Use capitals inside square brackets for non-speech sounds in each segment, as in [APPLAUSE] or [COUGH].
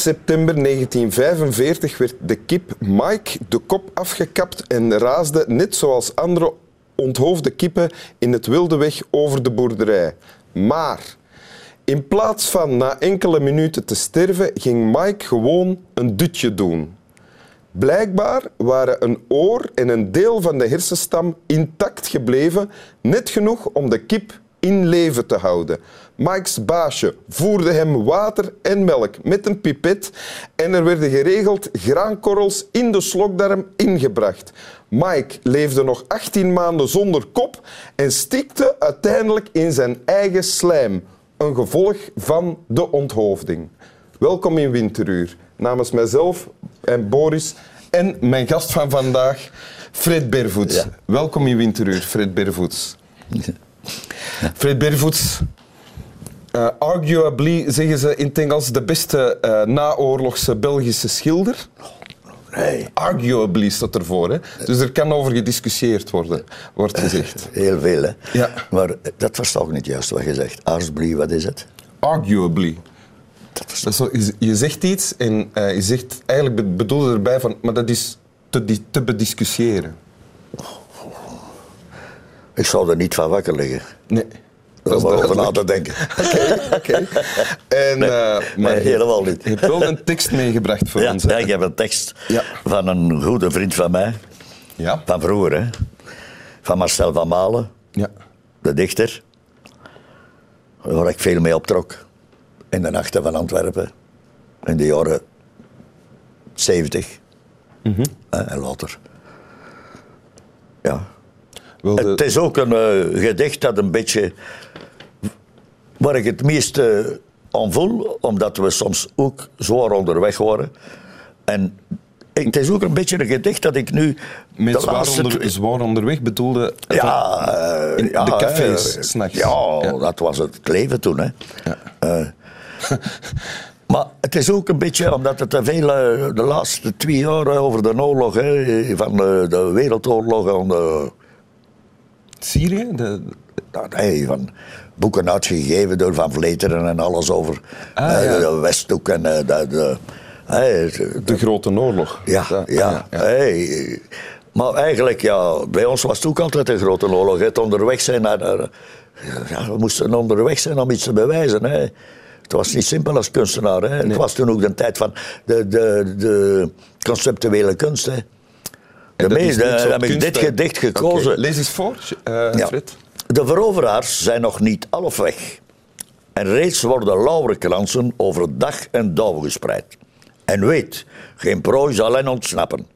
September 1945 werd de kip Mike de kop afgekapt en raasde net zoals andere onthoofde kippen in het wilde weg over de boerderij. Maar in plaats van na enkele minuten te sterven, ging Mike gewoon een dutje doen. Blijkbaar waren een oor en een deel van de hersenstam intact gebleven, net genoeg om de kip in leven te houden. Mike's baasje voerde hem water en melk met een pipet en er werden geregeld graankorrels in de slokdarm ingebracht. Mike leefde nog 18 maanden zonder kop en stikte uiteindelijk in zijn eigen slijm, een gevolg van de onthoofding. Welkom in Winteruur. Namens mijzelf en Boris en mijn gast van vandaag, Fred Bervoets. Ja. Welkom in Winteruur, Fred Bervoets. Fred Bervoets, eh, arguably, zeggen ze in het Engels, de beste eh, naoorlogse Belgische schilder. Nee, Arguably staat ervoor, hè? dus er kan over gediscussieerd worden, wordt gezegd. [LAUGHS] heel veel, hè. Ja. Maar dat was toch niet juist wat je zegt. Arsbrie, wat is het? Arguably. Dat is zo, je, zegt iets en eh, je zegt eigenlijk be- bedoel je erbij van, maar dat is te, te bediscussiëren. Ik zou er niet van wakker liggen. Nee. Om is over na te denken. [LAUGHS] Oké. En, eh, maar nee, helemaal niet. Je hebt wel een tekst meegebracht voor Ja, ons. hè? ja, ik heb een tekst Ja. van een goede vriend van mij. Ja. Van vroeger, hè. Van Marcel van Malen, ja. de dichter. Waar ik veel mee optrok. In de nachten van Antwerpen. In de jaren 70. Mhm. En later. Ja. Het is ook een eh, gedicht dat een beetje. waar ik het meeste aan voel, omdat we soms ook zwaar onderweg waren. En het is ook een beetje een gedicht dat ik nu. met zwaar, onder, zwaar onderweg bedoelde... Ja, eh, in ja, de cafés. Ja, Ja. dat was het leven toen. Hè. Ja. Eh, [LAUGHS] maar het is ook een beetje omdat het veel eh, de laatste twee jaar eh, over de oorlog, hè, van de, de wereldoorlog en de, Syrië? De, hey, van boeken uitgegeven door Van Vleteren en alles over Ah, eh, ja. de Westhoek en eh, de, de, de Grote Oorlog. ja, ja, hey. Maar eigenlijk, ja, bij ons was het ook altijd een grote oorlog. Het onderweg zijn naar, naar- ja, we moesten onderweg zijn om iets te bewijzen. Hè. Het was niet simpel als kunstenaar. Hè. Het was toen ook de tijd van de, de, de conceptuele kunst. Hè. De meeste, heb ik dit gedicht gekozen. Lees eens voor, Ja. Fred. De veroveraars zijn nog niet half weg. En reeds worden lauwerkransen over dag en dauw gespreid. En weet, geen prooi zal hen ontsnappen.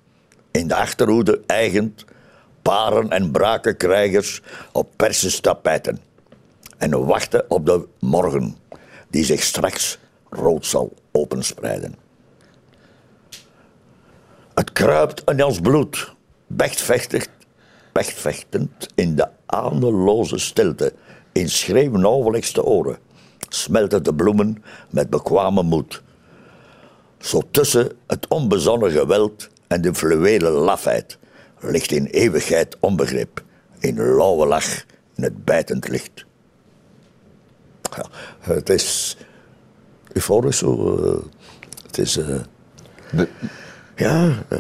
In de achterhoede eigend paren en braken krijgers op Persische tapijten. En wachten op de morgen, die zich straks rood zal openspreiden. Het kruipt in ons bloed, bechtvechtend, bechtvechtend in de aandeloze stilte, in schreeuwnauwelijkste oren, smelten de bloemen met bekwame moed. Zo tussen het onbezonnen geweld en de fluwelen lafheid ligt in eeuwigheid onbegrip, in lauwe lach, in het bijtend licht. Ja, het is euforisch zo. eh, het is... eh, De- ja, eh,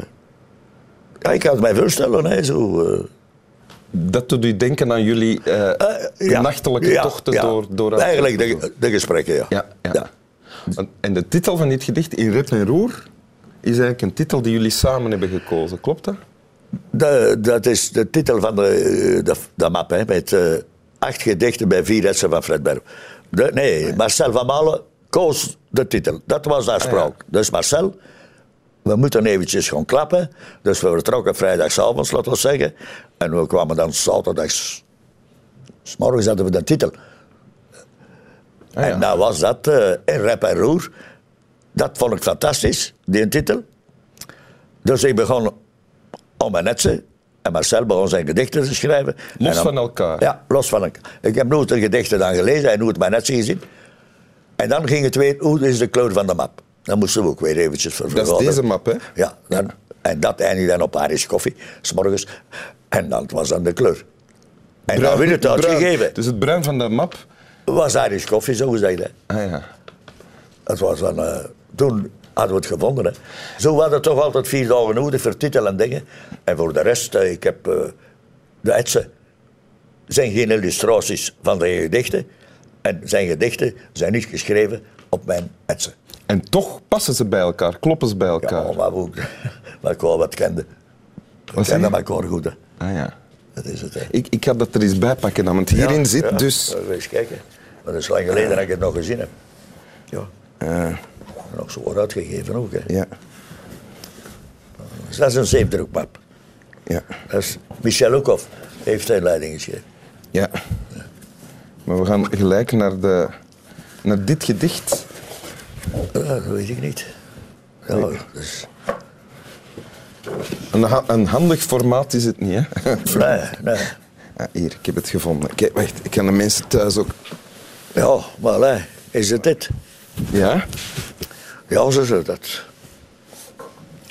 ja, ik kan het mij voorstellen, hè, zo... eh, dat doet u denken aan jullie ja, nachtelijke ja, tochten ja. door, door Eigenlijk de, de gesprekken, ja. Ja. En de titel van dit gedicht, In Rep en Roer, is eigenlijk een titel die jullie samen hebben gekozen. Klopt dat? De- dat is de titel van de, de, de map, hè, met acht gedichten bij vier etsen van Fred Berg. Nee, Marcel van Malen koos de titel. Dat was de afspraak. Dus Marcel, we moeten eventjes gaan klappen. Dus we vertrokken vrijdagavond, laten we zeggen. En we kwamen dan zaterdags... 's morgens hadden we de titel. Ah, ja. En dat was dat, eh in rep en roer. Dat vond ik fantastisch, die titel. Dus ik begon om mijn netsen. En Marcel begon zijn gedichten te schrijven. Los En dan- van elkaar. Ja, los van elkaar. Ik heb nooit de gedichten dan gelezen en nooit mijn netsen gezien. En dan ging het weer, hoe is de kleur van de map? Dan moesten we ook weer eventjes voor Dat is deze map, hè? Ja, dan, en dat eindigde dan op Irish koffie, s'morgens. En dat was dan de kleur. En dan werd het bruin. uitgegeven. Dus het bruin van de map. was Irish koffie, zo gezegd. Hè. Ah ja. Dat was dan, eh, toen hadden we het gevonden. Hè. Zo hadden we toch altijd vier dagen nodig voor titel en dingen. En voor de rest, eh, ik heb eh, de etsen. zijn geen illustraties van de gedichten. En zijn gedichten zijn niet geschreven op mijn etsen. En toch passen ze bij elkaar, kloppen ze bij Ja, elkaar. maar ook, [LAUGHS] maar ik wel wat kende. We Wat zeg kenden elkaar goed, hè. Ah, ja. Dat is het, hè. ik, ik ga dat er eens bij pakken, dan, want hierin Ja, zit ja. dus... Uh, Eens kijken. Maar dat is lang geleden dat ik het nog gezien heb. Ja. eh, Nog zo wat uitgegeven ook, hè. ja, Dus dat is een zeepdrukmap. ja, Dat is Michel Lukov heeft zijn leiding geschreven. ja. Maar we gaan gelijk naar, de, naar dit gedicht. Ja, dat weet ik niet. Ja, dus, Een, ha- een handig formaat is het niet, hè? [LAUGHS] nee, nee. Ah, hier, ik heb het gevonden. Kijk, wacht, ik kan de mensen thuis ook... Ja, maar nee, is het dit? Ja? Ja, zo is dat.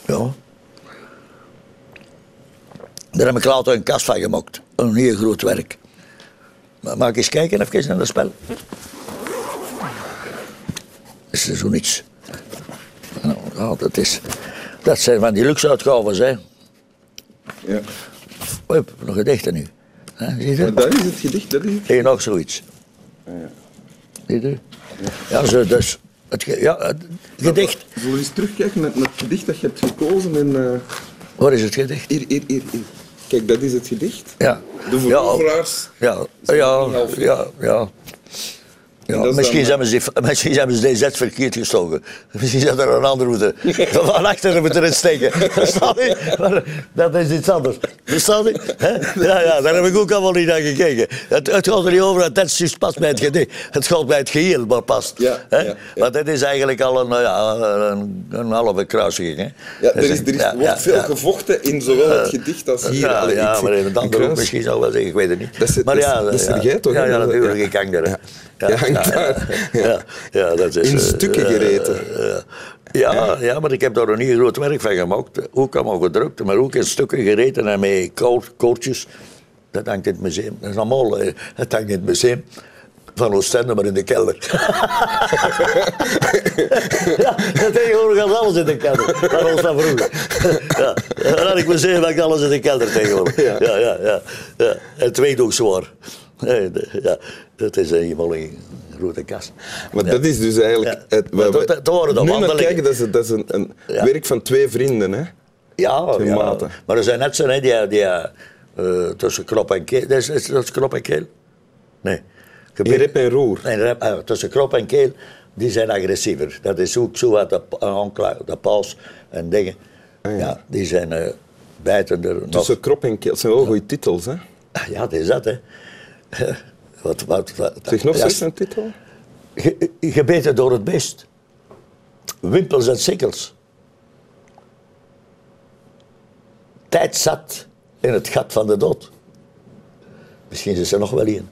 Ja. Daar heb ik later een kast van gemaakt. Een heel groot werk. Maar mag ik eens kijken even naar het spel? Is er zo niets? Nou, ja, dat, is, dat zijn van die luxe uitgaven, hè. Ja. Hop, nog gedichten nu. Hè, zie je? Dat is het gedicht, dat is het. Nog zoiets. Zie je? Ja, zo, dus. Het, ja, het gedicht. Zullen we eens terugkijken naar, naar het gedicht dat je hebt gekozen? En, Waar is het gedicht? hier, hier, hier, hier. Kijk, dat is het gedicht. Ja. De veroveraars. Ja, ja, ja, ja. Ja. En Ja, dat is misschien, hebben ze, misschien hebben ze DZ verkeerd gestoken. Misschien zou er een andere moeten. [LAUGHS] Van achteren moeten erin steken. Verstaat? Maar Dat is iets anders. Verstaat? Ja, ja, daar heb ik ook allemaal niet naar gekeken. Het, het gaat er niet over dat het juist past bij het gedicht. Het gaat bij het geheel maar past. Ja, ja, ja. Maar dit is eigenlijk al een, ja, een, een halve kruising. Hè? Ja, er, Dat is, er is, wordt veel gevochten in zowel het gedicht als hier. Ja, ja maar in het andere ook misschien zou ik wel zeggen, ik weet het niet. Dat is- maar dat is- ja, dat is er ja, jij toch, Ja, natuurlijk, ik hang er. Ja. Ja, hangt daar. Ja, dat is... In eh, stukken eh, gereten. eh, ja, ja, maar ik heb daar een heel groot werk van gemaakt. Ook allemaal gedrukt, maar ook in stukken gereten en met koor- koortjes. Dat hangt in het museum. Dat is allemaal, het hangt in het museum. Van Oostende, maar in de kelder. [LAUGHS] ja, tegenwoordig gaat alles in de kelder. Van ons van vroeger. ja, dan had ik museum hangt alles in de kelder tegenwoordig. Ja, ja, ja. ja. En het weegt ook zwaar. Nee, de- Ja, dat is eenmaal een grote kast. Maar Ja. dat is dus eigenlijk... Ja. Het, Maar dat- dat waren de nu naar wandelingen. kijken, dat is, dat is een, een Ja. werk van twee vrienden, hè? Ja, maar er zijn net zo, hè, die, die eh, tussen krop en keel. Dat is, is dat krop en keel? Nee. Rep en roer. Nee, rep- eh, tussen krop en keel, die zijn agressiever. Dat is ook zo wat de, uh, de paus en dingen. ja. die zijn eh bijtender. nog. Tussen krop en keel. Dat zijn wel goede titels, hè? Ah, Ja, dat is dat, hè. [LAUGHS] wat, wat, wat, Zeg nog ja, eens een titel. ge- Gebeten door het beest. Wimpels en sikkels. Tijd zat in het gat van de dood. Misschien is er nog wel een.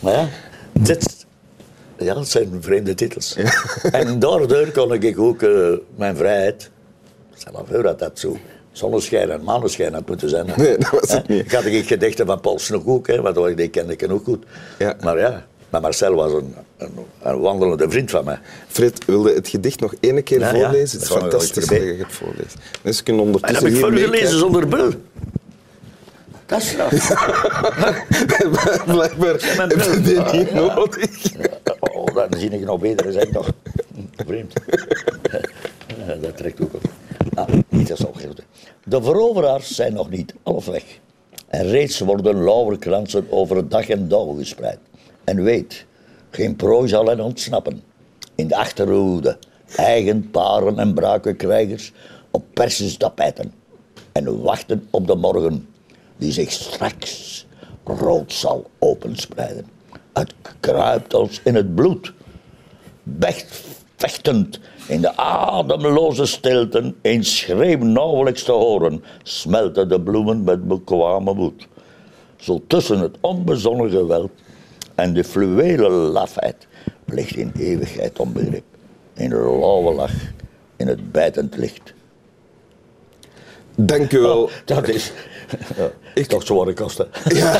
Maar ja, dit, ja, dat zijn vreemde titels. En daardoor kon ik ook eh, mijn vrijheid, stel voor dat dat zo zonneschijn en maneschijn had moeten zijn. hè. Nee, dat was het niet. Ik had ik gedichten van Paul Snoek ook, hè, want die kende ik ook goed. Ja. Maar ja, maar Marcel was een, een, een wandelende vriend van mij. Fred, wilde het gedicht nog één keer Ja, ja. voorlezen? Het is Dat zal fantastisch dat je het voorleest. Dus je kunt En ondertussen heb ik voor gelezen zonder bril. Dat is straf. [LAUGHS] Blijkbaar heb je die niet nodig. Oh, dan zie ik nog beter, zeg nog. Vreemd. [LAUGHS] Dat trekt ook op. Ah, niet dat is opgehouden. De veroveraars zijn nog niet half weg. En reeds worden lauwerkransen over dag en dauw gespreid. En weet, geen prooi zal hen ontsnappen. In de achterhoede, eigen paren en braken krijgers op persentapijten. En wachten op de morgen, die zich straks rood zal openspreiden. Het kruipt ons in het bloed vecht, vechtend in de ademloze stilten, een schreeuw nauwelijks te horen, smelten de bloemen met bekwame moed. Zo tussen het onbezonnen geweld en de fluwelen lafheid ligt in eeuwigheid onbegrip, in lauwe lach, in het bijtend licht. Dank u wel. Dat is, ja, is toch zware kosten. Ja.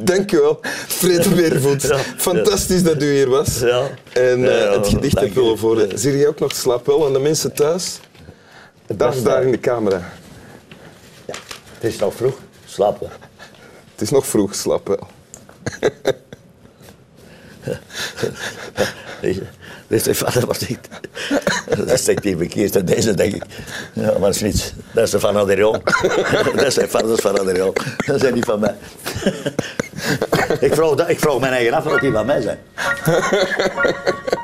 [LAUGHS] Dankjewel, Fred Weervoet. Ja, Fantastisch dat u hier was. Ja. En eh, Ja, het gedicht hebt willen voorlezen. Zie je ook nog slaap wel aan de mensen thuis? Daar, beste. daar in de camera. Het is nog vroeg. Slapen. Het is nog vroeg, slaap wel. Deze, [LAUGHS] deze vader was niet. Dat steekt hier verkeerd en deze denk ik. Ja, maar dat is niets. [LAUGHS] Dat is de van Adriaan. Dat zijn vaders van Adriaan. Dat zijn die van mij. Ik dat- ik mijn eigen af wat die van mij zijn. [LAUGHS]